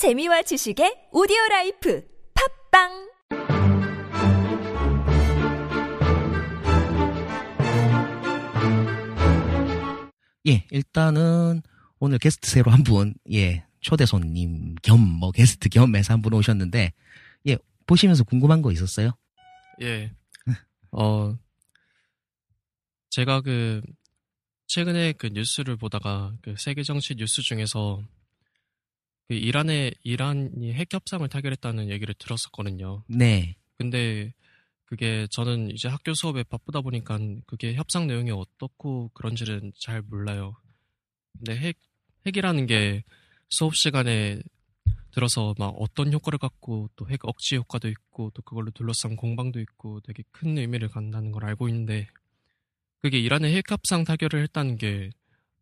재미와 지식의 오디오 라이프 팟빵 예, 일단은 오늘 게스트 새로 한 분, 예, 초대 손님 겸, 뭐, 게스트 겸 해서 한 분 오셨는데, 예, 보시면서 궁금한 거 있었어요? 예. 어, 제가 그, 최근에 그 뉴스를 보다가 그 세계 정치 뉴스 중에서 그 이란의, 이란이 핵 협상을 타결했다는 얘기를 들었었거든요. 네. 근데 그게 저는 이제 학교 수업에 바쁘다 보니까 그게 협상 내용이 어떻고 그런지는 잘 몰라요. 근데 핵, 핵이라는 게 수업 시간에 들어서 막 어떤 효과를 갖고 또 핵 억지 효과도 있고 또 그걸로 둘러싼 공방도 있고 되게 큰 의미를 갖는다는 걸 알고 있는데 그게 이란의 핵 협상 타결을 했다는 게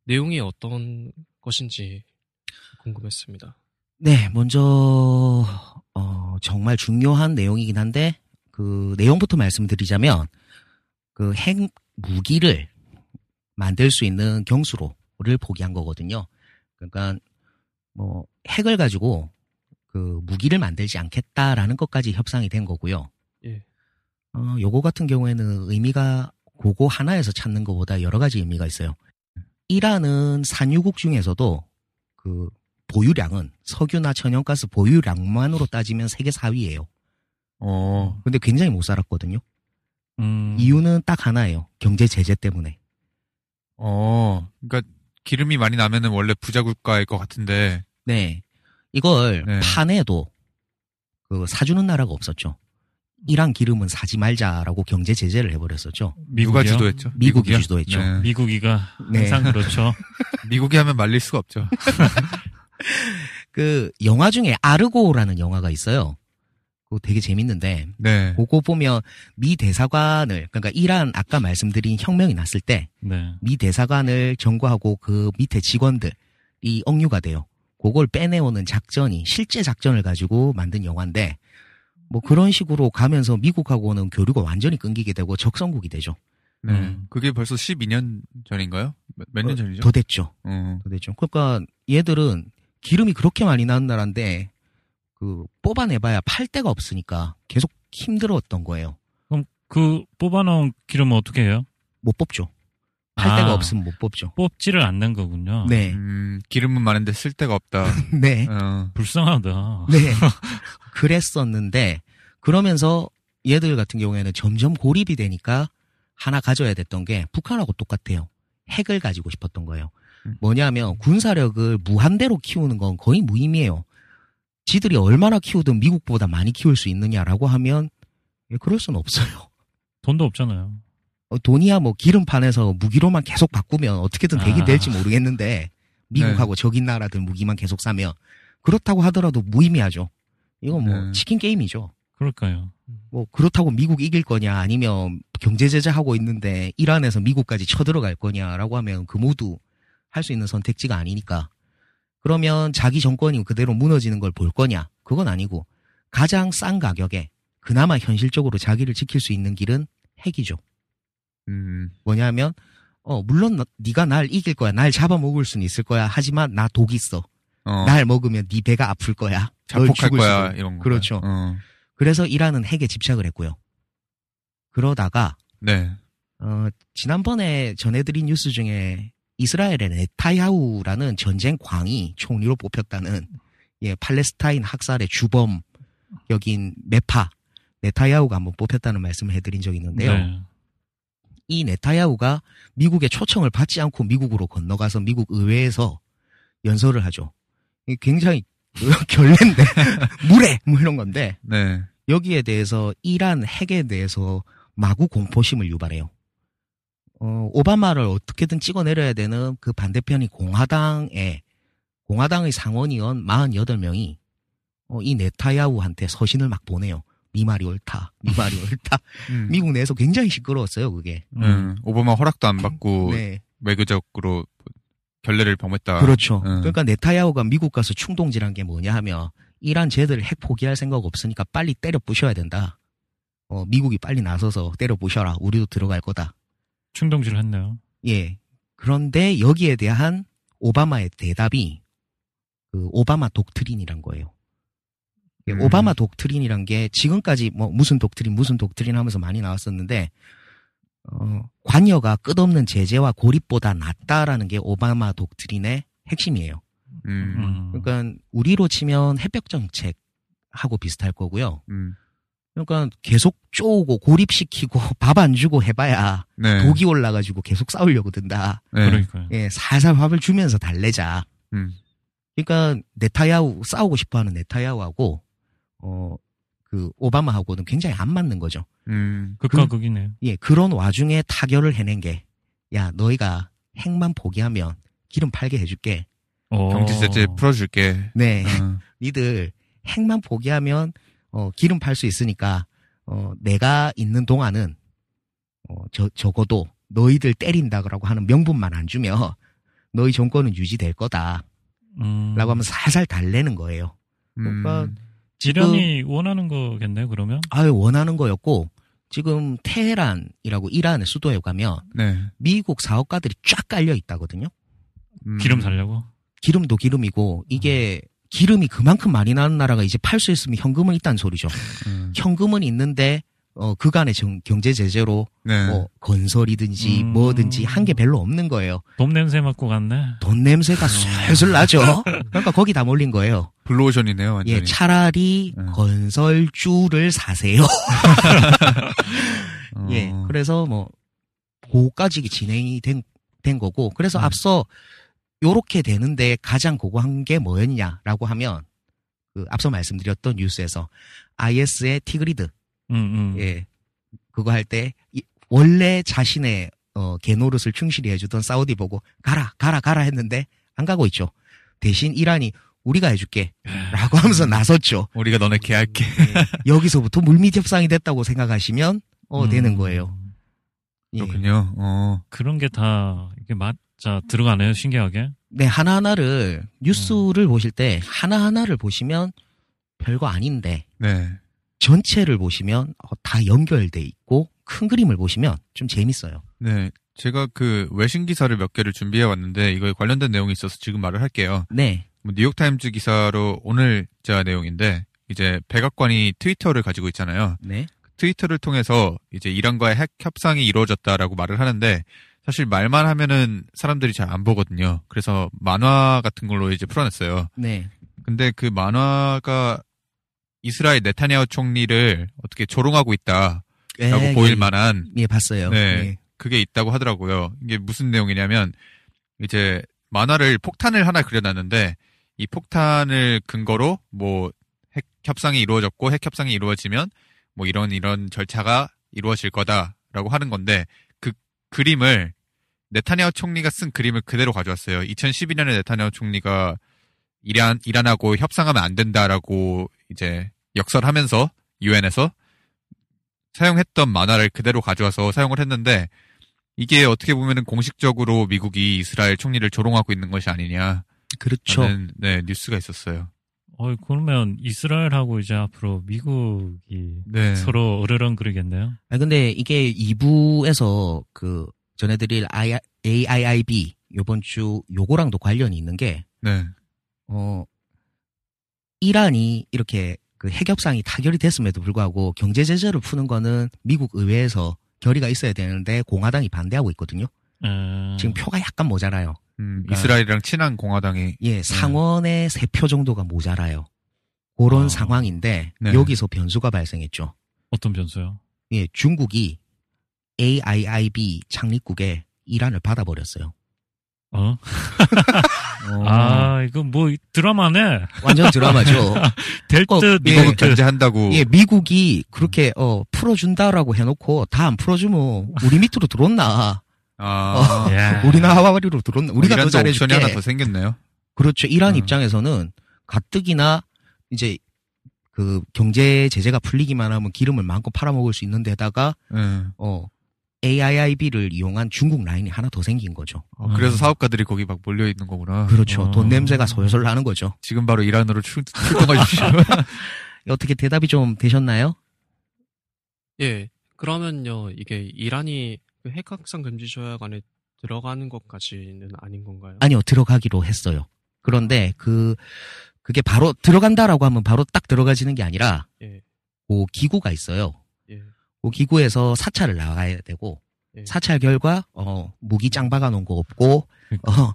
내용이 어떤 것인지 궁금했습니다. 네, 먼저, 어, 정말 중요한 내용이긴 한데, 그 내용부터 말씀드리자면, 그 핵 무기를 만들 수 있는 경수로를 포기한 거거든요. 그러니까, 뭐, 핵을 가지고 그 무기를 만들지 않겠다라는 것까지 협상이 된 거고요. 예. 어, 요거 같은 경우에는 의미가 그거 하나에서 찾는 것보다 여러 가지 의미가 있어요. 이란은 산유국 중에서도 그 보유량은 석유나 천연가스 보유량만으로 따지면 세계 4위예요. 어, 근데 굉장히 못 살았거든요. 음. 이유는 딱 하나예요. 경제 제재 때문에. 어, 그러니까 기름이 많이 나면은 원래 부자 국가일 것 같은데, 네. 이걸 네. 판에도 그 사주는 나라가 없었죠. 이란 기름은 사지 말자라고 경제 제재를 해버렸었죠. 누가 미국이요? 주도했죠? 미국이? 주도했죠. 네. 미국이가 네. 항상 그렇죠. 미국이 하면 말릴 수가 없죠. 그 영화 중에 아르고라는 영화가 있어요. 그거 되게 재밌는데 네. 그거 보면 미 대사관을 그러니까 이란 아까 말씀드린 혁명이 났을 때미 네. 대사관을 점거하고 그 밑에 직원들이 억류가 돼요. 그걸 빼내오는 작전이 실제 작전을 가지고 만든 영화인데 뭐 그런 식으로 가면서 미국하고는 교류가 완전히 끊기게 되고 적성국이 되죠. 네. 음. 그게 벌써 12년 전인가요? 몇년 전이죠? 더 됐죠. 어. 더 됐죠. 그러니까 얘들은 기름이 그렇게 많이 나는 나라인데 그 뽑아내봐야 팔 데가 없으니까 계속 힘들었던 거예요. 그 뽑아놓은 기름은 어떻게 해요? 못 뽑죠. 팔 아. 데가 없으면 못 뽑죠. 뽑지를 않는 거군요. 네, 음, 기름은 많은데 쓸 데가 없다. 네, 어. 불쌍하다. 네. 그랬었는데 그러면서 얘들 같은 경우에는 점점 고립이 되니까 하나 가져야 됐던 게 북한하고 똑같아요. 핵을 가지고 싶었던 거예요. 음. 뭐냐면 군사력을 무한대로 키우는 건 거의 무의미해요. 지들이 얼마나 키우든 미국보다 많이 키울 수 있느냐라고 하면 예, 그럴 수는 없어요. 돈도 없잖아요. 어, 돈이야 뭐 기름판에서 무기로만 계속 바꾸면 어떻게든 되긴 아. 될지 모르겠는데 미국하고 적인 나라들 무기만 계속 사면 그렇다고 하더라도 무의미하죠. 이건 뭐 네. 치킨 게임이죠. 그럴까요? 뭐 그렇다고 미국 이길 거냐 아니면 경제 제재하고 있는데 이란에서 미국까지 쳐들어갈 거냐라고 하면 그 모두 할 수 있는 선택지가 아니니까 그러면 자기 정권이 그대로 무너지는 걸 볼 거냐 그건 아니고 가장 싼 가격에 그나마 현실적으로 자기를 지킬 수 있는 길은 핵이죠. 음, 뭐냐면 어 물론 너- 네가 날 이길 거야 날 잡아먹을 수는 있을 거야 하지만 나 독 있어 어. 날 먹으면 네 배가 아플 거야 널 자폭할 거야, 수도. 이런 거. 그렇죠. 어. 그래서 이란은 핵에 집착을 했고요 그러다가 네. 어, 지난번에 전해드린 뉴스 중에 이스라엘의 네타야후라는 전쟁 광이 총리로 뽑혔다는 예, 팔레스타인 학살의 주범격인 메파 네타야후가 한번 뽑혔다는 말씀을 해드린 적이 있는데요. 네. 이 네타야후가 미국의 초청을 받지 않고 미국으로 건너가서 미국 의회에서 연설을 하죠. 굉장히 결례인데 무례 뭐 이런 건데 네. 여기에 대해서 이란 핵에 대해서 마구 공포심을 유발해요. 어, 오바마를 어떻게든 찍어내려야 되는 그 반대편이 공화당에 공화당의 상원의원 48명이 어, 이 네타야후한테 서신을 막 보내요. 네 말이 옳다. 네 말이 옳다. 음. 미국 내에서 굉장히 시끄러웠어요, 그게. 음. 음, 오바마 허락도 안 받고 네. 외교적으로 결례를 범했다. 그렇죠. 음. 그러니까 네타야후가 미국 가서 충동질한 게 뭐냐 하면 이란 쟤들 핵 포기할 생각 없으니까 빨리 때려 부셔야 된다. 어, 미국이 빨리 나서서 때려 부셔라. 우리도 들어갈 거다. 충동질 했네요. 예. 그런데 여기에 대한 오바마의 대답이 그 오바마 독트린이란 거예요. 예, 음. 오바마 독트린이란 게 지금까지 뭐 무슨 독트린 무슨 독트린 하면서 많이 나왔었는데 어, 관여가 끝없는 제재와 고립보다 낫다라는 게 오바마 독트린의 핵심이에요. 음. 음. 그러니까 우리로 치면 해벽 정책하고 비슷할 거고요. 음. 그러니까 계속 쪼고 고립시키고 밥 안 주고 해봐야 네. 독이 올라가지고 계속 싸우려고 든다. 네. 그러니까요. 예, 살살 밥을 주면서 달래자. 음. 그러니까 네타야후 싸우고 싶어하는 네타야후하고 어 그 오바마하고는 굉장히 안 맞는 거죠. 음. 극과 그- 극이네요. 예, 그런 와중에 타결을 해낸 게 야, 너희가 핵만 포기하면 기름 팔게 해줄게. 어. 경제 제재 풀어줄게. 네, 어. 니들 핵만 포기하면 어, 기름 팔 수 있으니까 어, 내가 있는 동안은 어, 저 적어도 너희들 때린다고 하는 명분만 안 주면 너희 정권은 유지될 거다라고 음. 하면 살살 달래는 거예요. 음. 그러니까 이란이 원하는 거겠네요. 그러면. 아유 원하는 거였고 지금 테헤란이라고 이란의 수도에 가면 네. 미국 사업가들이 쫙 깔려 있다거든요. 음. 기름 살려고. 기름도 기름이고 이게 기름이 그만큼 많이 나는 나라가 이제 팔 수 있으면 현금은 있다는 소리죠. 음. 현금은 있는데 어 그간의 정- 경제 제재로 네. 뭐 건설이든지 음. 뭐든지 한 게 별로 없는 거예요. 돈 냄새 맡고 갔네. 돈 냄새가 어. 슬슬 나죠. 그러니까 거기 다 몰린 거예요. 블루오션이네요, 완전히. 예, 차라리 음. 건설주를 사세요. 어. 예, 그래서 뭐 고까지 진행이 된, 된 거고, 그래서 음. 앞서 요렇게 되는데 가장 고고한 게 뭐였냐라고 하면 그 앞서 말씀드렸던 뉴스에서 IS의 티그리드, 음, 음. 예, 그거 할 때 원래 자신의 어, 개노릇을 충실히 해주던 사우디 보고 가라, 가라, 가라 했는데 안 가고 있죠. 대신 이란이 우리가 해줄게. 라고 하면서 나섰죠. 우리가 너네 개할게. 예, 여기서부터 물밑 협상이 됐다고 생각하시면 어, 음. 되는 거예요. 예. 그렇군요. 어. 그런 게 다 이게 맞 자 들어가네요. 신기하게. 네, 하나하나를, 뉴스를 보실 때, 하나하나를 보시면 별거 아닌데, 네. 전체를 보시면 어, 다 연결돼 있고, 큰 그림을 보시면 좀 재밌어요. 네. 제가 그 외신 기사를 몇 개를 준비해 왔는데 이거에 관련된 내용이 있어서 지금 말을 할게요. 네, 뭐 뉴욕타임즈 기사로 오늘 자 내용인데 이제 백악관이 트위터를 가지고 있잖아요. 네, 트위터를 통해서 이제 이란과의 핵 협상이 이루어졌다라고 말을 하는데 사실 말만 하면은 사람들이 잘 안 보거든요. 그래서 만화 같은 걸로 이제 풀어냈어요. 네, 근데 그 만화가 이스라엘 네타냐후 총리를 어떻게 조롱하고 있다라고 예, 보일 예, 만한 예, 봤어요. 네. 예. 그게 있다고 하더라고요. 이게 무슨 내용이냐면 이제 만화를 폭탄을 하나 그려놨는데 이 폭탄을 근거로 뭐 핵 협상이 이루어졌고 핵 협상이 이루어지면 뭐 이런 이런 절차가 이루어질 거다라고 하는 건데 그 그림을 네타냐후 총리가 쓴 그림을 그대로 가져왔어요. 2012년에 네타냐후 총리가 이란 이란하고 협상하면 안 된다라고 이제 역설하면서 유엔에서 사용했던 만화를 그대로 가져와서 사용을 했는데 이게 어떻게 보면은 공식적으로 미국이 이스라엘 총리를 조롱하고 있는 것이 아니냐 그렇죠. 네, 뉴스가 있었어요. 어 그러면 이스라엘하고 이제 앞으로 미국이 네. 서로 어르렁거리겠네요. 아 근데 이게 2부에서 그 전해드릴 AIIB 요번 주 요거랑도 관련이 있는 게 네. 어, 이란이 이렇게 그 핵협상이 타결이 됐음에도 불구하고 경제 제재를 푸는 거는 미국 의회에서 결의가 있어야 되는데 공화당이 반대하고 있거든요. 에... 지금 표가 약간 모자라요. 음, 그러니까- 이스라엘이랑 친한 공화당이 예, 상원의 세 표 정도가 모자라요. 그런 아. 상황인데 네. 여기서 변수가 발생했죠. 어떤 변수요? 예, 중국이 AIIB 창립국에 이란을 받아버렸어요. 어? 아 이거 뭐 드라마네. 완전 드라마죠. 될 어, 듯. 예. 미국을 견제한다고 예, 미국이 그렇게 어 풀어준다라고 해놓고 다 안 풀어주면 우리 밑으로 들어온나? 아, 야. 우리나 하와리로 들어온나? 우리가 더 이란도 잘해줄게. 하나 더 생겼네요. 그렇죠. 이란 어. 입장에서는 가뜩이나 이제 그 경제 제재가 풀리기만 하면 기름을 마음껏 팔아먹을 수 있는 데다가 네. 어 AIIB를 이용한 중국 라인이 하나 더 생긴 거죠. 어, 그래서 음. 사업가들이 거기 막 몰려 있는 거구나. 그렇죠. 어. 돈 냄새가 솔솔 나는 거죠. 지금 바로 이란으로 출, 출동해 주십시오. 어떻게 대답이 좀 되셨나요? 예. 그러면요, 이게 이란이 그핵 확산 금지 조약 안에 들어가는 것까지는 아닌 건가요? 아니요, 들어가기로 했어요. 그런데 그 그게 바로 들어간다라고 하면 바로 딱 들어가지는 게 아니라 예. 그 기구가 있어요. 예. 그 기구에서 사찰을 나가야 되고 예. 사찰 결과 어 무기 짱 박아 놓은 거 없고 그러니까.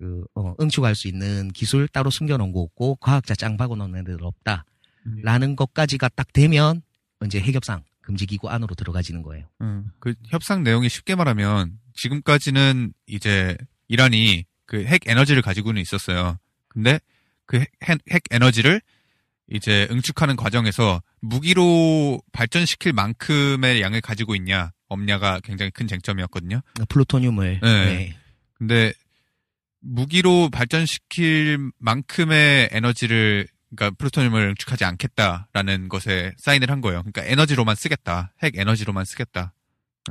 어그 어, 응축할 수 있는 기술 따로 숨겨 놓은 거 없고 과학자 짱 박아 놓은 애들 없다라는 음. 것까지가 딱 되면 이제 해협상 금지 기구 안으로 들어가지는 거예요. 음, 그 협상 내용이 쉽게 말하면 지금까지는 이제 이란이 그 핵 에너지를 가지고는 있었어요. 근데 그 핵, 핵 에너지를 이제 응축하는 과정에서 무기로 발전시킬 만큼의 양을 가지고 있냐 없냐가 굉장히 큰 쟁점이었거든요. 플루토늄을 네. 네. 근데 무기로 발전시킬 만큼의 에너지를 그러니까 플루토늄을 응축하지 않겠다라는 것에 사인을 한 거예요. 그러니까 에너지로만 쓰겠다. 핵 에너지로만 쓰겠다.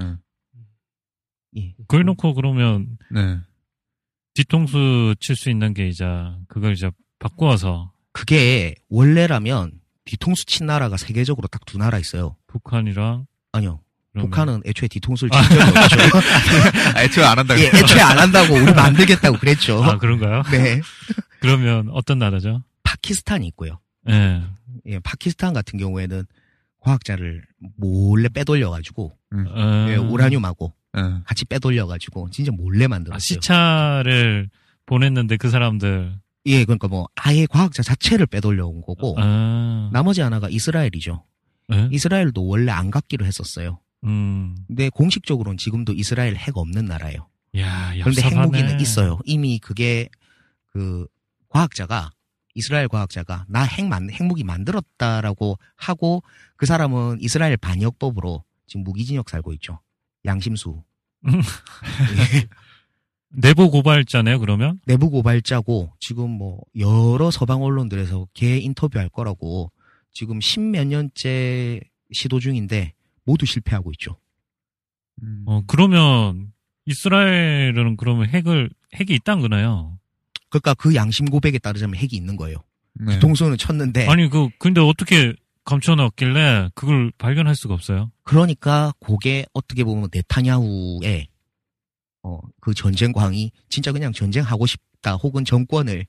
응. 예. 그걸 놓고 그러면 네. 뒤통수 칠 수 있는 게 이제 그걸 이제 바꾸어서 그게 원래라면 뒤통수 친 나라가 세계적으로 딱 두 나라 있어요. 북한이랑 아니요. 그러면- 북한은 애초에 뒤통수를 친 적이 없죠. 아, 애초에 안 한다고. 예, 애초에 안 한다고 우리 만들겠다고 그랬죠. 아 그런가요? 네. 그러면 어떤 나라죠? 파키스탄이 있고요. 예. 예, 파키스탄 같은 경우에는 과학자를 몰래 빼돌려가지고 어, 예, 우라늄하고 응. 같이 빼돌려가지고 진짜 몰래 아, 만들었어요. 시차를 보냈는데 그 사람들 예, 그러니까 뭐 아예 과학자 자체를 빼돌려온 거고 아, 나머지 하나가 이스라엘이죠. 예? 이스라엘도 원래 안 갖기로 했었어요. 음, 근데 공식적으로는 지금도 이스라엘 핵 없는 나라예요. 야, 그런데. 핵무기는 있어요. 이미 그게 그 과학자가 이스라엘 과학자가 나 핵 만, 핵무기 만들었다라고 하고 그 사람은 이스라엘 반역법으로 지금 무기징역 살고 있죠. 양심수. 내부 고발자네요. 그러면 내부 고발자고 지금 뭐 여러 서방 언론들에서 걔 인터뷰할 거라고 지금 십몇 년째 시도 중인데 모두 실패하고 있죠. 음. 어 그러면 이스라엘은 그러면 핵을 핵이 있단 거네요. 그러니까 그 양심 고백에 따르자면 핵이 있는 거예요. 네. 동수는 쳤는데 아니 그 근데 어떻게 감춰놨길래 그걸 발견할 수가 없어요? 그러니까 그게 어떻게 보면 네타냐후의 어, 그 전쟁광이 진짜 그냥 전쟁하고 싶다 혹은 정권을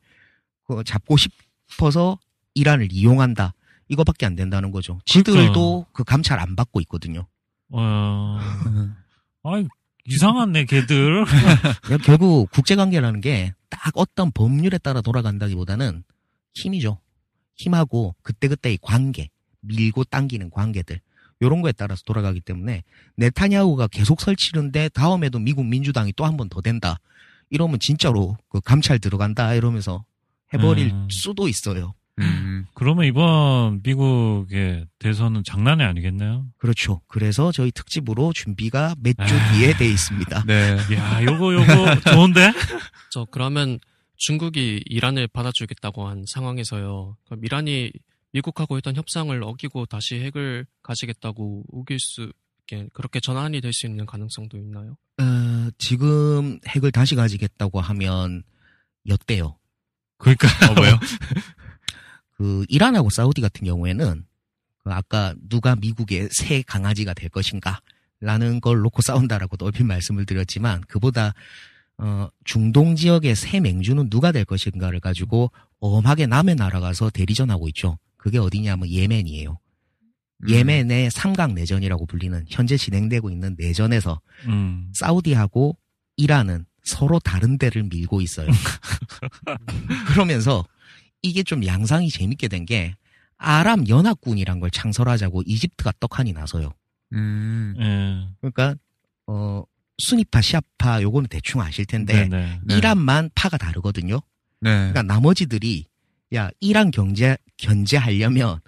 그 잡고 싶어서 이란을 이용한다 이거밖에 안 된다는 거죠. 지들도 그 감찰 안 받고 있거든요. 어, 음. 아이 이상하네 걔들. 그냥 결국 국제관계라는 게 딱 어떤 법률에 따라 돌아간다기보다는 힘이죠. 힘하고 그때그때의 관계, 밀고 당기는 관계들 요런 거에 따라서 돌아가기 때문에 네타냐후가 계속 설치는데 다음에도 미국 민주당이 또 한 번 더 된다. 이러면 진짜로 그 감찰 들어간다 이러면서 해버릴 음. 수도 있어요. 음. 그러면 이번 미국의 대선은 장난이 아니겠네요. 그렇죠. 그래서 저희 특집으로 준비가 몇주 아. 뒤에 돼 있습니다. 네. 야, 요거 요거 좋은데? 저 그러면 중국이 이란을 받아주겠다고 한 상황에서요. 그럼 이란이 미국하고 했던 협상을 어기고 다시 핵을 가지겠다고 우길 수 있게 그렇게 전환이 될 수 있는 가능성도 있나요? 어, 지금 핵을 다시 가지겠다고 하면 엿대요. 그러니까 어, 뭐요? 그 이란하고 사우디 같은 경우에는 그 아까 누가 미국의 새 강아지가 될 것인가 라는 걸 놓고 싸운다라고 얼핏 말씀을 드렸지만 그보다 어 중동 지역의 새 맹주는 누가 될 것인가를 가지고 엄하게 남의 나라 가서 대리전하고 있죠. 그게 어디냐면 예멘이에요. 음. 예멘의 삼각 내전이라고 불리는 현재 진행되고 있는 내전에서 음. 사우디하고 이란은 서로 다른 데를 밀고 있어요. 그러면서 이게 좀 양상이 재밌게 된 게 아랍 연합군이란 걸 창설하자고 이집트가 떡하니 나서요. 음. 예. 그러니까 어 수니파 시아파 요거는 대충 아실 텐데 네네. 네. 이란만 파가 다르거든요. 네. 그러니까 나머지들이 야 이란 경제 견제하려면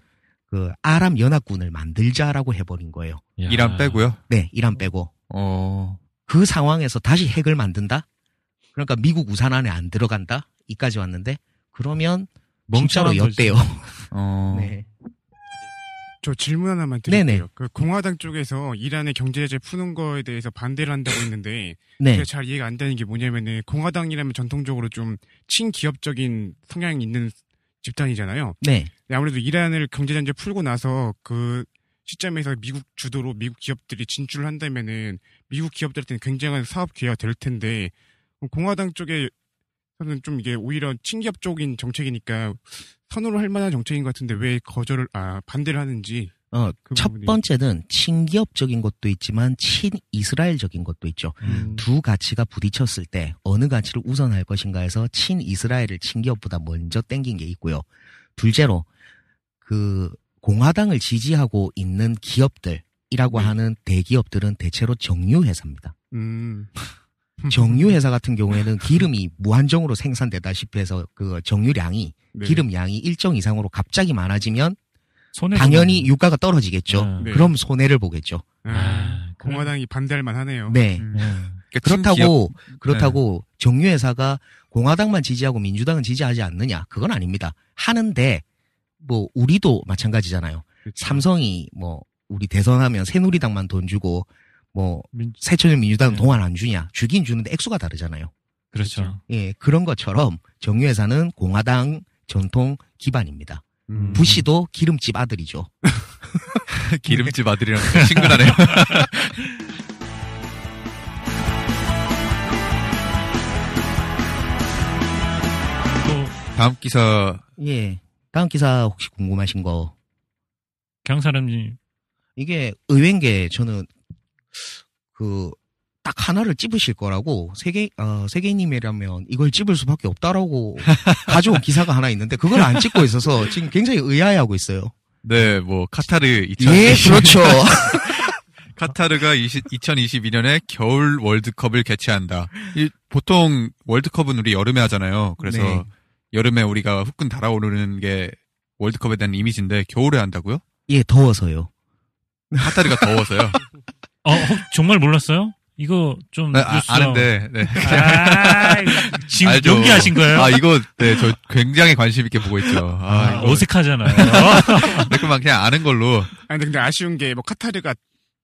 그 아랍 연합군을 만들자라고 해버린 거예요. 야. 이란 빼고요. 네, 이란 빼고 어. 그 상황에서 다시 핵을 만든다? 그러니까 미국 우산 안에 안 들어간다? 이까지 왔는데 그러면 거지. 엿대요. 어. 네. 저 질문 하나만 드릴게요. 네네. 그 공화당 쪽에서 이란의 경제 제재 푸는 거에 대해서 반대를 한다고 했는데 네. 제가 잘 이해가 안 되는 게 뭐냐면은 공화당이라면 전통적으로 좀 친기업적인 성향이 있는 집단이잖아요. 네. 아무래도 이란을 경제 제재 풀고 나서 그 시점에서 미국 주도로 미국 기업들이 진출을 한다면은 미국 기업들한테는 굉장한 사업 기회가 될 텐데 공화당 쪽에 저는 좀 이게 오히려 친기업 쪽인 정책이니까 선호를 할 만한 정책인 것 같은데 왜 거절을 아 반대를 하는지 어, 그 첫 부분이- 번째는 친기업적인 것도 있지만 친이스라엘적인 것도 있죠. 음. 두 가치가 부딪혔을 때 어느 가치를 우선할 것인가 해서 친이스라엘을 친기업보다 먼저 땡긴 게 있고요. 둘째로 그 공화당을 지지하고 있는 기업들이라고 네. 하는 대기업들은 대체로 정유회사입니다. 음 정유회사 같은 경우에는 기름이 무한정으로 생산되다시피 해서 그 정유량이 네. 기름 양이 일정 이상으로 갑자기 많아지면 당연히 유가가 떨어지겠죠. 네. 그럼 손해를 보겠죠. 아, 아. 공화당이 반대할 만 하네요. 네. 음. 네. 그러니까 그렇다고 그렇다고 정유회사가 공화당만 지지하고 민주당은 지지하지 않느냐? 그건 아닙니다. 하는데 뭐 우리도 마찬가지잖아요. 그렇죠. 삼성이 뭐 우리 대선하면 새누리당만 돈 주고 뭐 민- 새천년 민주당은 네. 동안 안 주냐? 주긴 주는데 액수가 다르잖아요. 그렇죠. 예, 그런 것처럼 정유회사는 공화당 전통 기반입니다. 음. 부시도 기름집 아들이죠. 기름집 아들이랑 친근하네요. 또 다음 기사 예. 다음 기사 혹시 궁금하신 거 경사람님 이게 의외인 게 저는 그 딱 하나를 찝으실 거라고 세계 어 세계님이라면 이걸 찝을 수밖에 없다라고 가져온 기사가 하나 있는데 그걸 안 찍고 있어서 지금 굉장히 의아해하고 있어요. 네, 뭐 카타르 2000 예, 그렇죠. 카타르가 2022년에 겨울 월드컵을 개최한다. 이, 보통 월드컵은 우리 여름에 하잖아요. 그래서 네. 여름에 우리가 후끈 달아오르는 게 월드컵에 대한 이미지인데 겨울에 한다고요? 예, 더워서요. 카타르가 더워서요. 어 혹- 정말 몰랐어요? 이거 좀 네, 아, 뉴스 아는데 네. 아, 지금 알죠. 연기하신 거예요? 아 이거 네저 굉장히 관심 있게 보고 있죠. 아, 아, 이거 어색하잖아요. 그만 그냥 아는 걸로. 아니 근데 아쉬운 게 뭐 카타르가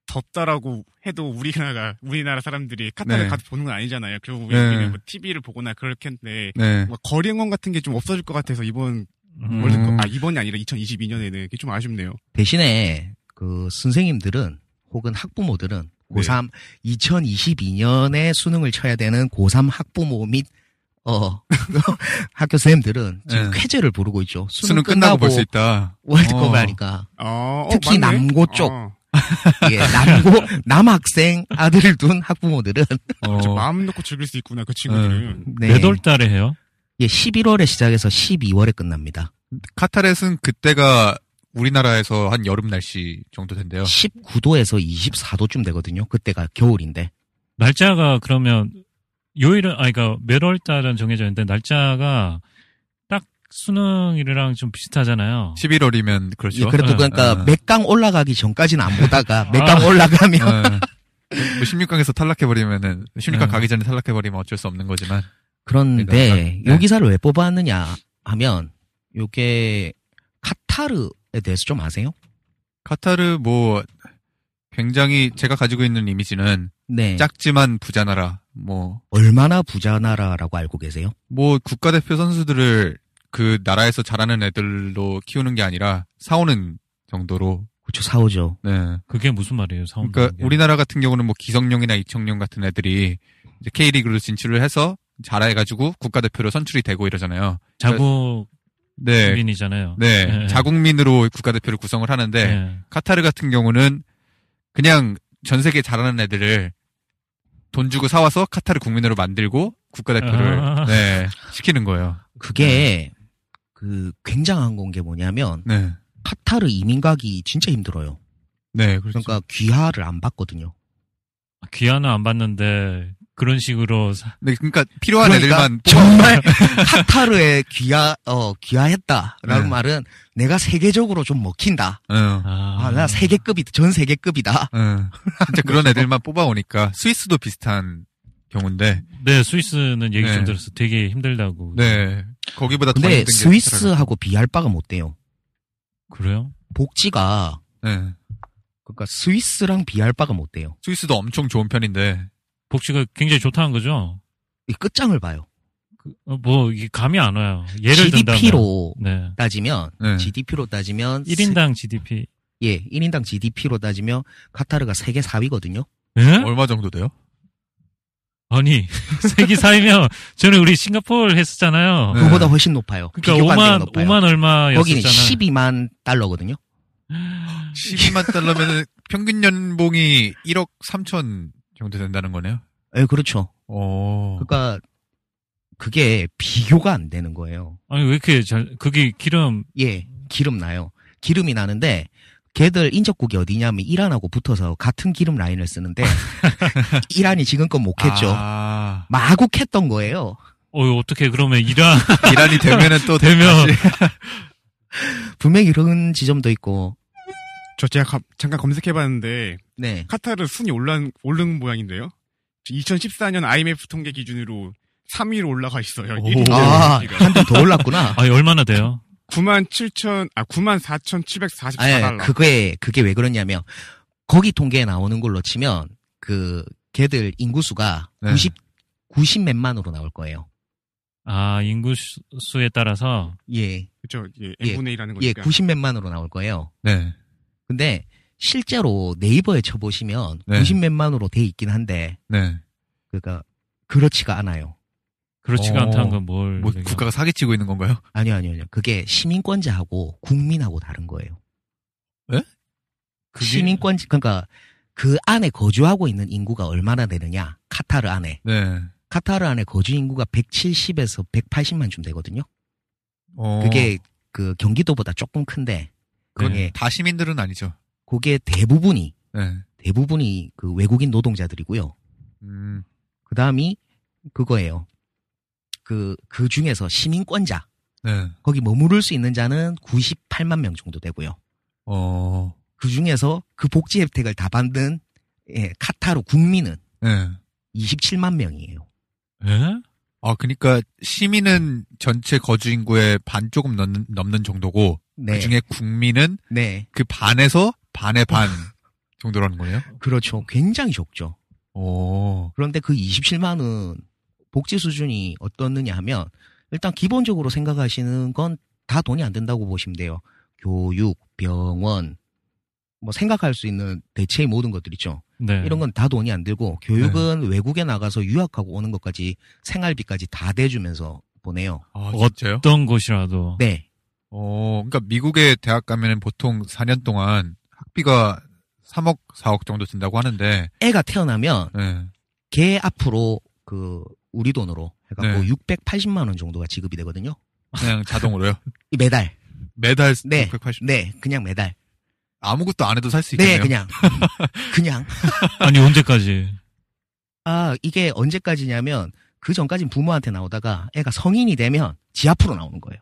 덥다라고 해도 우리나라가 우리나라 사람들이 카타르 네. 가서 보는 건 아니잖아요. 결국 네. 우리는 뭐 TV를 보거나 그렇겠는데 네. 뭐 거리 응원 같은 게 좀 없어질 것 같아서 이번 음. 월드컵 아 이번이 아니라 2022년에는 그게 좀 아쉽네요. 대신에 그 선생님들은 혹은 학부모들은 네. 고3 2022년에 수능을 쳐야 되는 고3 학부모 및 어, 학교 선생님들은 지금 네. 쾌제를 부르고 있죠. 수능 끝나고 볼 수 있다. 월드컵을 어. 하니까. 어, 어, 특히 맞네. 남고 쪽. 어, 예, 남고, 남학생 아들을 둔 학부모들은 어, 저 마음 놓고 즐길 수 있구나 그 친구들은. 네. 몇월 달에 해요? 예, 11월에 시작해서 12월에 끝납니다. 카타르는 그때가 우리나라에서 한 여름 날씨 정도 된대요. 19도에서 24도쯤 되거든요. 그때가 겨울인데. 날짜가 그러면 요일은 아니 그러니까 몇월 달은 정해져 있는데 날짜가 딱 수능이랑 좀 비슷하잖아요. 11월이면 그렇죠. 예, 그래도 어, 그러니까 어. 맥강 올라가기 전까지는 안 보다가 맥강 올라가면 어. 뭐 16강에서 탈락해 버리면은 16강 네. 가기 전에 탈락해 버리면 어쩔 수 없는 거지만 그런데 네. 요 기사를 왜 뽑았느냐 하면 요게 카타르에 대해서 좀 아세요? 카타르 뭐 굉장히 제가 가지고 있는 이미지는 네. 작지만 부자 나라 뭐뭐 얼마나 부자 나라라고 알고 계세요? 국가대표 선수들을 그 나라에서 잘하는 애들로 키우는 게 아니라 사오는 정도로 그렇죠. 사오죠. 네. 그게 무슨 말이에요? 사원 그러니까 우리나라 같은 경우는 뭐 기성용이나 이청용 같은 애들이 이제 K리그로 진출을 해서 잘해가지고 국가대표로 선출이 되고 이러잖아요. 자국 네. 국민이잖아요. 네. 네. 자국민으로 국가대표를 구성을 하는데 네. 카타르 같은 경우는 그냥 전 세계 잘하는 애들을 돈 주고 사와서 카타르 국민으로 만들고 국가대표를 아. 네, 시키는 거예요. 그게 그 굉장한 건 게 뭐냐면 네. 카타르 이민 가기 진짜 힘들어요. 네, 그렇죠. 그러니까 귀하를 안 받거든요. 귀하는 안 받는데 그런 식으로 사- 네, 그러니까 필요한 그러니까 애들만 정말 카타르에 귀하 어 귀하했다라는 네. 말은 내가 세계적으로 좀 먹힌다. 어, 아, 아, 나 세계급이다. 전 세계급이다. 어. 진짜 그런 애들만 뽑아오니까 스위스도 비슷한 경우인데 네 스위스는 얘기 네. 좀 들었어. 되게 힘들다고. 네 거기보다 더 근데 힘든 게 스위스하고 비할 바가 못 돼요. 그래요? 복지가 네. 그러니까 스위스랑 비할 바가 못 돼요. 스위스도 엄청 좋은 편인데 복지가 굉장히 좋다는 거죠. 이 끝장을 봐요. 그, 어, 뭐 이게 감이 안 와요. 예를 든다면 GDP로 네. 따지면 네. GDP로 따지면 1인당 GDP. 세- 예, 1인당 GDP로 따지면 카타르가 세계 4위거든요. 예? 얼마 정도 돼요? 아니 세기 4이면 전에 우리 싱가포르 했었잖아요. 네. 그보다 훨씬 높아요. 그러니까 비교가 안 되게 5만 높아요. 5만 얼마였었잖아요. 거기는 12만 달러거든요. 12만 달러면 평균 연봉이 1억 3천 정도 된다는 거네요. 예, 그렇죠. 어. 그러니까 그게 비교가 안 되는 거예요. 아니 왜 이렇게 잘 그게 기름 예, 기름 나요. 기름이 나는데 걔들 인접국이 어디냐면 이란하고 붙어서 같은 기름 라인을 쓰는데 이란이 지금껏 못 했죠. 아, 마구 캤던 거예요. 어 어떻게 그러면 이란 이란이 되면은 또 되면- 분명히 이런 지점도 있고, 저 제가 가- 잠깐 검색해봤는데 네. 카타르 순위 올라 오른 모양인데요. 2014년 IMF 통계 기준으로 3위로 올라가 있어요. 오. 1위 아, 한점 더 올랐구나. 아니 얼마나 돼요? 9만 7천 아 9만 4,744달러. 아니, 그게, 그게 왜 그러냐면, 거기 통계에 나오는 걸로 치면, 그, 걔들 인구수가 네. 90, 90 몇만으로 나올 거예요. 아 인구 수- 수에 따라서 예. 그렇죠. 예, 예, n분의 1이라는 예, 거니까. 90 몇만으로 나올 거예요. 네. 근데, 실제로 네이버에 쳐보시면, 네. 90 몇만으로 돼 있긴 한데, 네. 그니까, 그렇지가 않아요. 그렇지가 어. 않다는 건 뭘? 뭐 국가가 사기치고 있는 건가요? 아니요, 아니요, 아니요. 그게 시민권자하고 국민하고 다른 거예요. 그게- 시민권, 그러니까 그 안에 거주하고 있는 인구가 얼마나 되느냐? 카타르 안에. 네. 카타르 안에 거주 인구가 170에서 180만쯤 되거든요. 어. 그게 그 경기도보다 조금 큰데, 그건 그게, 다 시민들은 아니죠. 그게 대부분이, 네. 대부분이 그 외국인 노동자들이고요. 음. 그 다음이 그거예요. 그, 그 중에서 시민권자, 네. 거기 머무를 수 있는 자는 98만 명 정도 되고요. 어. 그 중에서 그 복지 혜택을 다 받는 예, 카타르 국민은 네. 27만 명이에요. 예? 아, 그니까 시민은 전체 거주 인구의 반 조금 넘는, 넘는 정도고 네, 그중에 국민은 네, 그 반에서 반의 반 정도라는 거예요? 그렇죠. 굉장히 적죠. 오. 그런데 그 27만은 복지 수준이 어떻느냐 하면 일단 기본적으로 생각하시는 건 다 돈이 안 된다고 보시면 돼요. 교육, 병원, 뭐 생각할 수 있는 대체의 모든 것들 있죠. 네. 이런 건 다 돈이 안 들고 교육은 외국에 나가서 유학하고 오는 것까지 생활비까지 다 대주면서 보내요. 아, 어? 어떤 곳이라도. 네, 어, 그러니까 미국의 대학 가면은 보통 4년 동안 학비가 3억, 4억 정도 든다고 하는데, 애가 태어나면 네. 걔 앞으로 그 우리 돈으로 해갖고 네. 680만 원 정도가 지급이 되거든요. 그냥 자동으로요. 이 매달. 매달 네. 680. 네, 그냥 매달. 아무것도 안 해도 살수 네, 있겠네요. 그냥. 그냥. 아니 언제까지? 아, 이게 언제까지냐면 그 전까진 부모한테 나오다가 애가 성인이 되면 지 앞으로 나오는 거예요.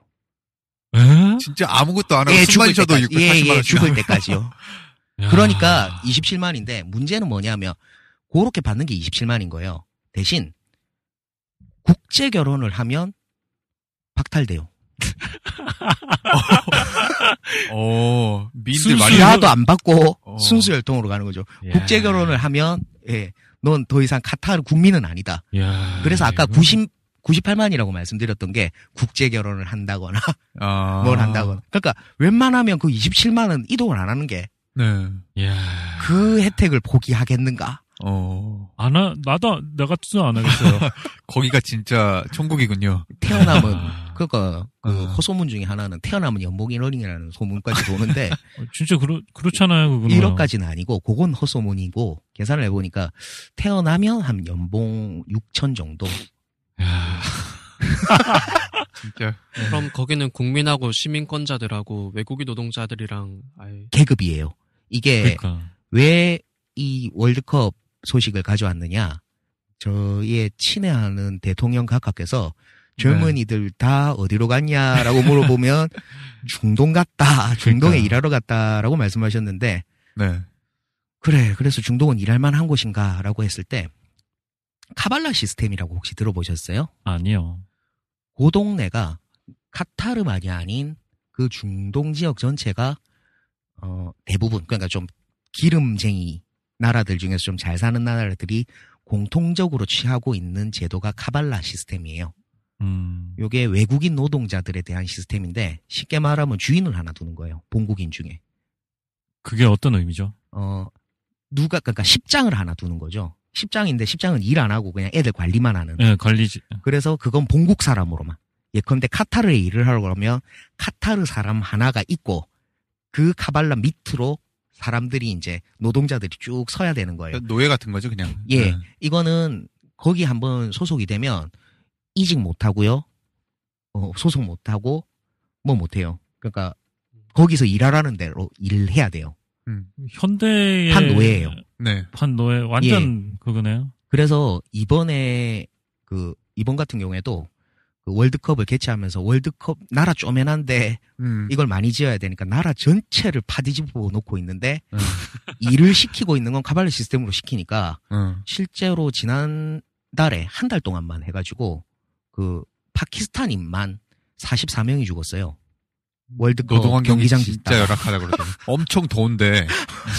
에? 진짜 아무것도 안 하고 예, 숨만 쉬어도 때까지. 680만 예, 예, 원씩 죽을 때까지요. 야. 그러니까 27만인데 문제는 뭐냐면 그렇게 받는 게 27만인 거예요. 대신 국제 결혼을 하면 박탈돼요. 어, 미인들 순수- 많이 야도 안 받고 어. 순수 혈통으로 가는 거죠. 야. 국제 결혼을 하면 예, 넌 더 이상 카타르 국민은 아니다. 야. 그래서 아까 이거- 90 98만이라고 말씀드렸던 게 국제 결혼을 한다거나 아. 뭘 한다거나. 그러니까 웬만하면 그 27만은 이동을 안 하는 게그 네. 야. 혜택을 포기하겠는가? 어. 안 하, 나도, 나 같아도 안 하겠어요. 거기가 진짜 천국이군요. 태어나면 아, 그러니까 그 어. 헛소문 중에 하나는 태어나면 연봉이 1억이라는 소문까지 도는데 진짜 그렇, 그렇잖아요, 그거는. 1억까지는 아니고 그건 헛소문이고 계산을 해보니까 태어나면 한 연봉 6천 정도 야. 진짜. 그럼 거기는 국민하고 시민권자들하고 외국인 노동자들이랑 아예 계급이에요. 이게 그러니까. 왜 이 월드컵 소식을 가져왔느냐? 저의 친애하는 대통령 각하께서 젊은이들 다 어디로 갔냐라고 물어보면 중동 갔다, 중동에 그러니까. 일하러 갔다라고 말씀하셨는데 네. 그래, 그래서 중동은 일할 만한 곳인가라고 했을 때 카발라 시스템이라고 혹시 들어보셨어요? 아니요. 그 동네가 카타르만이 아닌 그 중동 지역 전체가 어 대부분 그러니까 좀 기름쟁이 나라들 중에서 좀 잘 사는 나라들이 공통적으로 취하고 있는 제도가 카발라 시스템이에요. 음. 요게 외국인 노동자들에 대한 시스템인데 쉽게 말하면 주인을 하나 두는 거예요. 본국인 중에. 그게 어떤 의미죠? 어 누가 그러니까 십장을 하나 두는 거죠. 십장인데 십장은 일 안 하고 그냥 애들 관리만 하는. 예, 관리지. 그래서 그건 본국 사람으로만. 예컨대 카타르에 일을 하려고 그러면 카타르 사람 하나가 있고 그 카발라 밑으로 사람들이 이제 노동자들이 쭉 서야 되는 거예요. 노예 같은 거죠, 그냥. 예. 네. 이거는 거기 한번 소속이 되면 이직 못 하고요. 어, 소속 못 하고 뭐 못 해요. 그러니까 거기서 일하라는 대로 일을 해야 돼요. 음. 현대의 판 노예예요. 네. 판 노예 완전 그거네요. 그래서 이번에 그 이번 같은 경우에도 그 월드컵을 개최하면서 월드컵 나라 쪼매난데 음. 이걸 많이 지어야 되니까 나라 전체를 파디집어 놓고 있는데 음. 일을 시키고 있는 건 카발레 시스템으로 시키니까 음. 실제로 지난 달에 한 달 동안만 해가지고 그 파키스탄인만 44명이 죽었어요. 월드컵 경기장 진짜. 열악하다 그러더라고요. 엄청 더운데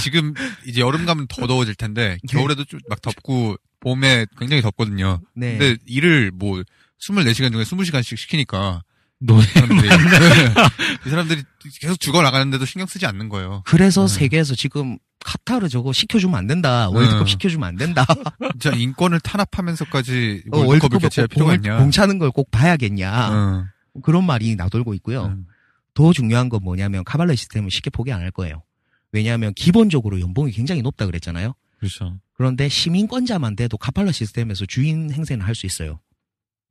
지금 이제 여름 가면 더 더워질 텐데 겨울에도 좀 막 덥고 봄에 굉장히 덥거든요. 네. 근데 일을 뭐 24시간 중에 20시간씩 시키니까 노예. 이 사람들이, 이 사람들이 계속 죽어 나가는데도 신경 쓰지 않는 거예요. 그래서 네. 세계에서 지금 카타르 저거 시켜주면 안 된다. 월드컵 음. 시켜주면 안 된다. 진짜 인권을 탄압하면서까지 어, 월드컵을 월드컵을 개최할 꼭 필요가 공, 있냐. 공차는 걸 꼭 봐야겠냐. 응. 그런 말이 나돌고 있고요. 응. 더 중요한 건 뭐냐면 카발레 시스템은 쉽게 포기 안 할 거예요. 왜냐하면 기본적으로 연봉이 굉장히 높다 그랬잖아요. 그렇죠. 그런데 시민권자만 돼도 카팔라 시스템에서 주인 행세는 할 수 있어요.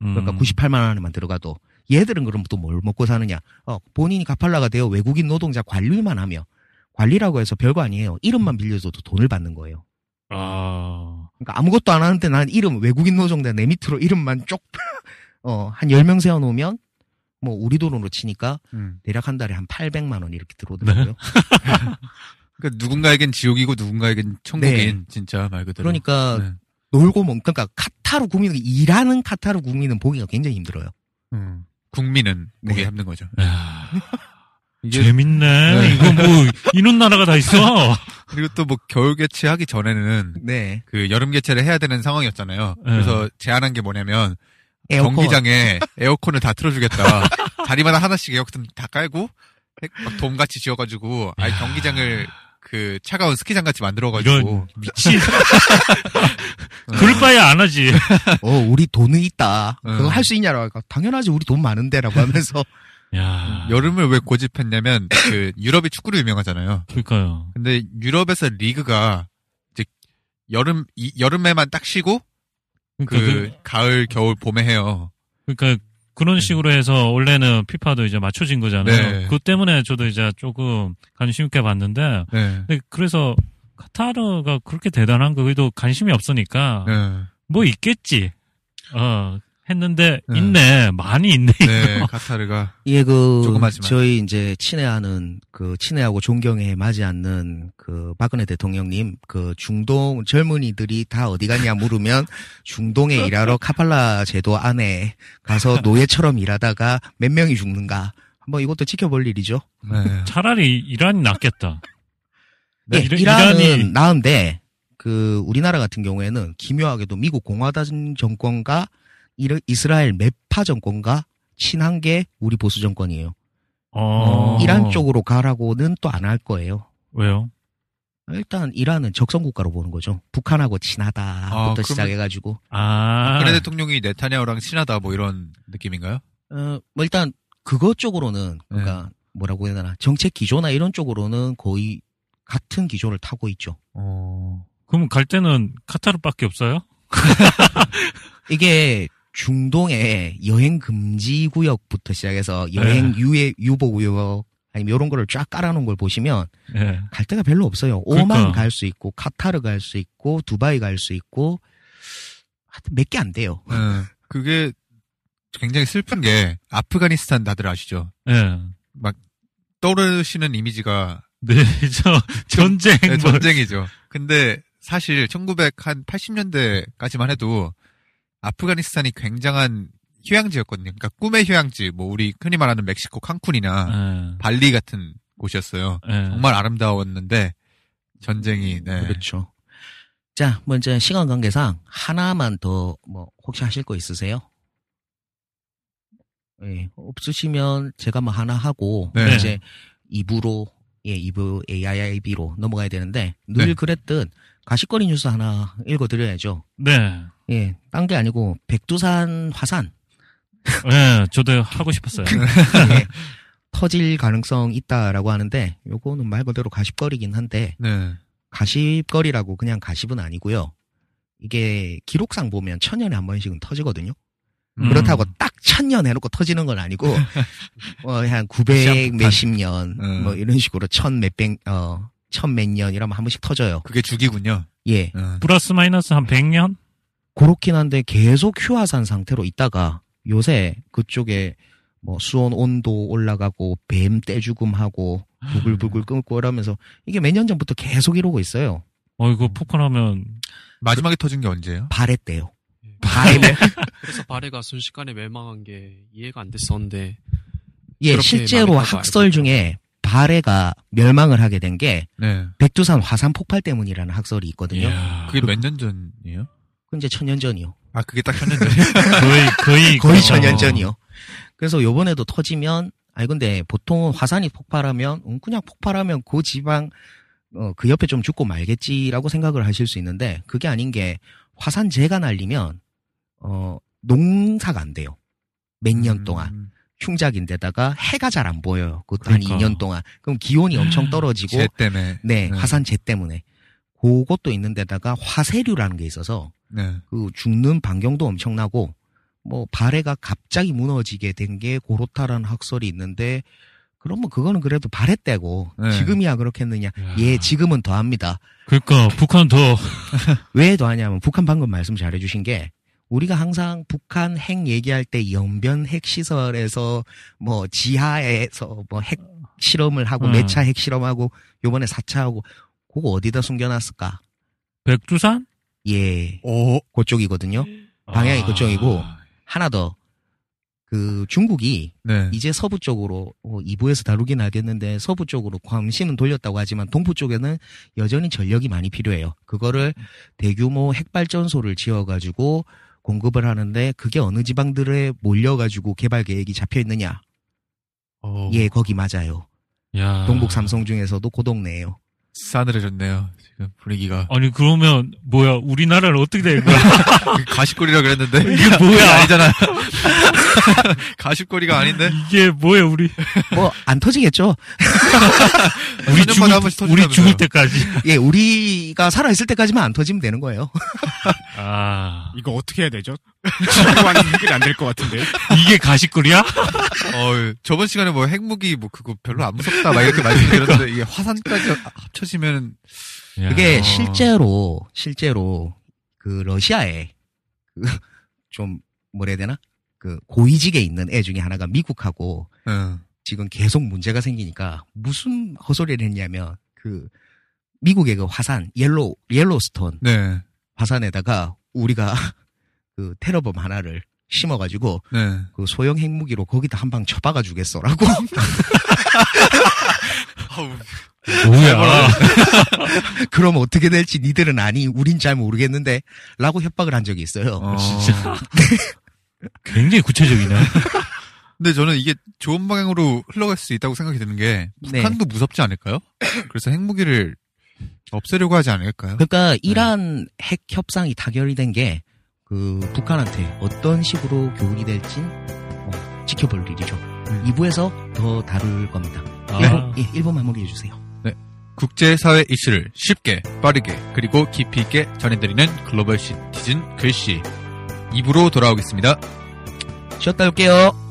음. 그러니까 98만 원에만 들어가도 얘들은 그럼 또 뭘 먹고 사느냐? 어, 본인이 카팔라가 되어 외국인 노동자 관리만 하며 관리라고 해서 별거 아니에요. 이름만 빌려줘도 돈을 받는 거예요. 아. 그러니까 아무것도 안 하는데 난 이름 외국인 노동자 내 밑으로 이름만 쪽 어, 한 10명 세워 놓으면 뭐 우리 돈으로 치니까 응. 대략 한 달에 한 800만 원 이렇게 들어오더라고요. 그러니까 누군가에겐 지옥이고 누군가에겐 천국인 진짜 말 그대로. 그러니까 네. 놀고 먹 그러니까 카타르 국민은 일하는 카타르 국민은 보기가 굉장히 힘들어요. 음. 국민은 보기 네. 힘든 거죠. 야. 이게 재밌네. 네. 이거 뭐 이런 나라가 다 있어. 그리고 또 뭐 겨울 개최하기 전에는 네. 그 여름 개최를 해야 되는 상황이었잖아요. 네. 그래서 제안한 게 뭐냐면 에어컨. 경기장에 에어컨을 다 틀어주겠다. 자리마다 하나씩 에어컨 다 깔고 막 돔같이 지어가지고 아예 야. 경기장을 그 차가운 스키장 같이 이런 만들어가지고 미친. 그럴 바에 안 하지. 어, 우리 돈은 있다. 그거 음. 할 수 있냐라고 하니까 당연하지 우리 돈 많은데라고 하면서 야. 여름을 왜 고집했냐면 그 유럽이 축구로 유명하잖아요. 그러니까요. 근데 유럽에서 리그가 이제 여름 이, 여름에만 딱 쉬고 그러니까 그 그, 가을 겨울 봄에 해요. 그러니까 그런 식으로 해서 원래는 피파도 이제 맞춰진 거잖아요. 네. 그것 때문에 저도 이제 조금 관심 있게 봤는데 네. 근데 그래서 카타르가 그렇게 대단한 거 그래도 관심이 없으니까 네. 뭐 있겠지. 어 했는데 네. 있네 많이 있네. 네, 카타르가 예, 그 조그맣지만. 저희 이제 친애하는 그 친애하고 존경에 맞지 않는 그 박근혜 대통령님 그 중동 젊은이들이 다 어디 갔냐 물으면 중동에 일하러 카팔라 제도 안에 가서 노예처럼 일하다가 몇 명이 죽는가 한번 이것도 지켜볼 일이죠. 네. 차라리 이란이 낫겠다. 예, 이란- 이란은 이란 이- 나은데 그 우리나라 같은 경우에는 기묘하게도 미국 공화당 정권과 이스라엘 메파 정권과 친한 게 우리 보수 정권이에요. 어, 이란 쪽으로 가라고는 또 안 할 거예요. 왜요? 일단 이란은 적성 국가로 보는 거죠. 북한하고 친하다부터 아, 그러면- 시작해가지고 아, 박근혜 대통령이 네타냐후랑 친하다 뭐 이런 느낌인가요? 어, 뭐 일단 그것 쪽으로는 그러니까 뭐라고 해야 되나 정책 기조나 이런 쪽으로는 거의 같은 기조를 타고 있죠. 어. 그럼 갈 때는 카타르밖에 없어요? 이게 중동의 여행 금지 구역부터 시작해서 여행 네. 유예 유보 구역 아니면 이런 거를 쫙 깔아놓은 걸 보시면 예. 갈 데가 별로 없어요. 오만 그러니까. 갈수 있고 카타르 갈 수 있고 두바이 갈 수 있고 하여튼 몇 개 안 돼요. 네. 그게 굉장히 슬픈 게 아프가니스탄 다들 아시죠? 예. 떠오르시는 이미지가 네, 저 전쟁 네, 뭐 전쟁이죠. 근데 사실 1980년대까지만 해도 아프가니스탄이 굉장한 휴양지였거든요. 그러니까 꿈의 휴양지, 뭐 우리 흔히 말하는 멕시코 칸쿤이나 예. 발리 같은 곳이었어요. 예. 정말 아름다웠는데 전쟁이 네. 그렇죠. 자, 먼저 시간 관계상 하나만 더 뭐 혹시 하실 거 있으세요? 예, 없으시면 제가 뭐 하나 하고 네. 이제 2부로 예, 2부 AIIB로 넘어가야 되는데 늘 네. 그랬듯 가시거리 뉴스 하나 읽어 드려야죠. 네. 예, 딴 게 아니고 백두산 화산 네, 저도 하고 싶었어요. 예, 터질 가능성 있다라고 하는데 요거는 말 그대로 가십거리긴 한데 네. 가십거리라고 그냥 가십은 아니고요. 이게 기록상 보면 천 년에 한 번씩은 터지거든요. 음. 그렇다고 딱 천 년 해놓고 터지는 건 아니고 어, 한900 시한폭탄. 몇십 년 음. 뭐 이런 식으로 천 몇백 어, 천 몇 년 이러면 한 번씩 터져요. 그게 주기군요. 예. 어. 플러스 마이너스 한 100년? 그렇긴 한데 계속 휴화산 상태로 있다가 요새 그쪽에 뭐 수온 온도 올라가고 뱀 떼죽음하고 부글부글 끓고 이러면서 이게 몇 년 전부터 계속 이러고 있어요. 어, 이거 폭발하면, 마지막에 터진 게 언제예요? 발했대요. 발에 그래서 발해가 순식간에 멸망한 게 이해가 안 됐었는데 예, 실제로 학설 중에 발해가 멸망을 하게 된게 네. 백두산 화산 폭발 때문이라는 학설이 있거든요. 이야, 그게 몇 년 전이에요? 그 이제 천년 전이요. 아, 그게 딱 천년 전이에요? 거의, 거의, 거의 어, 천년 전이요. 그래서 요번에도 터지면 아니 근데 보통은 화산이 폭발하면 음, 그냥 폭발하면 그 지방 어, 그 옆에 좀 죽고 말겠지라고 생각을 하실 수 있는데 그게 아닌 게 화산재가 날리면 어 농사가 안 돼요. 몇년 동안 음, 흉작인데다가 해가 잘 안 보여요. 그것도 한 그러니까. 2년 동안. 그럼 기온이 엄청 떨어지고 재 때문에. 네, 네. 화산재 때문에 그것도 있는데다가 화세류라는 게 있어서 네. 그 죽는 반경도 엄청나고 뭐 발해가 갑자기 무너지게 된 게 고로타라는 학설이 있는데 그러면 그거는 그래도 발해 때고 네. 지금이야 그렇겠느냐? 이야. 예, 지금은 더합니다. 그러니까, 북한 더, 왜 더하냐면 북한 방금 말씀 잘해주신 게 우리가 항상 북한 핵 얘기할 때 연변 핵 시설에서 뭐 지하에서 뭐 핵 실험을 하고 음. 몇차핵 실험하고 요번에 4차 하고 그거 어디다 숨겨놨을까? 백두산? 예, 오. 그쪽이거든요. 방향이 아. 그쪽이고 하나 더. 그 중국이 네. 이제 서부 쪽으로 어, 2부에서 다루긴 하겠는데 서부 쪽으로 관심은 돌렸다고 하지만 동부 쪽에는 여전히 전력이 많이 필요해요. 그거를 대규모 핵발전소를 지어가지고 공급을 하는데 그게 어느 지방들에 몰려가지고 개발 계획이 잡혀 있느냐? 어. 예, 거기 맞아요. 야. 동북 삼성 중에서도 그 동네예요. 싸늘해졌네요. 지금 분위기가. 아니, 그러면, 뭐야, 우리나라는 어떻게 된 거야? 그 가십거리라 그랬는데. 이게 뭐야? 아니잖아. 가십거리가 아닌데? 이게 뭐야, 우리. 뭐 안 터지겠죠? 우리 4년마다 죽을, 한 번씩 우리 터진다면서요. 죽을 때까지. 예, 우리가 살아 있을 때까지만 안 터지면 되는 거예요. 아. 이거 어떻게 해야 되죠? 지구와는 해결이 안 될 것 같은데. 이게 가시거리야? 어, 저번 시간에 뭐 핵무기 뭐 그거 별로 안 무섭다 막 이렇게 말씀드렸는데 이게 화산까지 합쳐지면 그게 야. 실제로 실제로 그 러시아에 그 좀 뭐라 해야 되나 그 고위직에 있는 애 중에 하나가 미국하고 응. 지금 계속 문제가 생기니까 무슨 헛소리를 했냐면 그 미국의 그 화산 옐로 옐로스톤 네. 화산에다가 우리가 그 테러범 하나를 심어가지고 네. 그 소형 핵무기로 거기다 한 방 쳐박아 주겠어라고 뭐야. 그럼 어떻게 될지 니들은 아니 우린 잘 모르겠는데 라고 협박을 한 적이 있어요. 어. 진짜. 굉장히 구체적이네. 근데 저는 이게 좋은 방향으로 흘러갈 수 있다고 생각이 드는 게 네. 북한도 무섭지 않을까요? 그래서 핵무기를 없애려고 하지 않을까요? 그러니까 이란 핵 협상이 타결이 된 게 그 북한한테 어떤 식으로 교훈이 될지 어, 지켜볼 일이죠. 음. 2부에서 더 다룰 겁니다. 아. 1부, 예, 1부 마무리해 주세요. 국제사회 이슈를 쉽게 빠르게 그리고 깊이 있게 전해드리는 글로벌 시티즌 글씨 2부로 돌아오겠습니다. 쉬었다 올게요.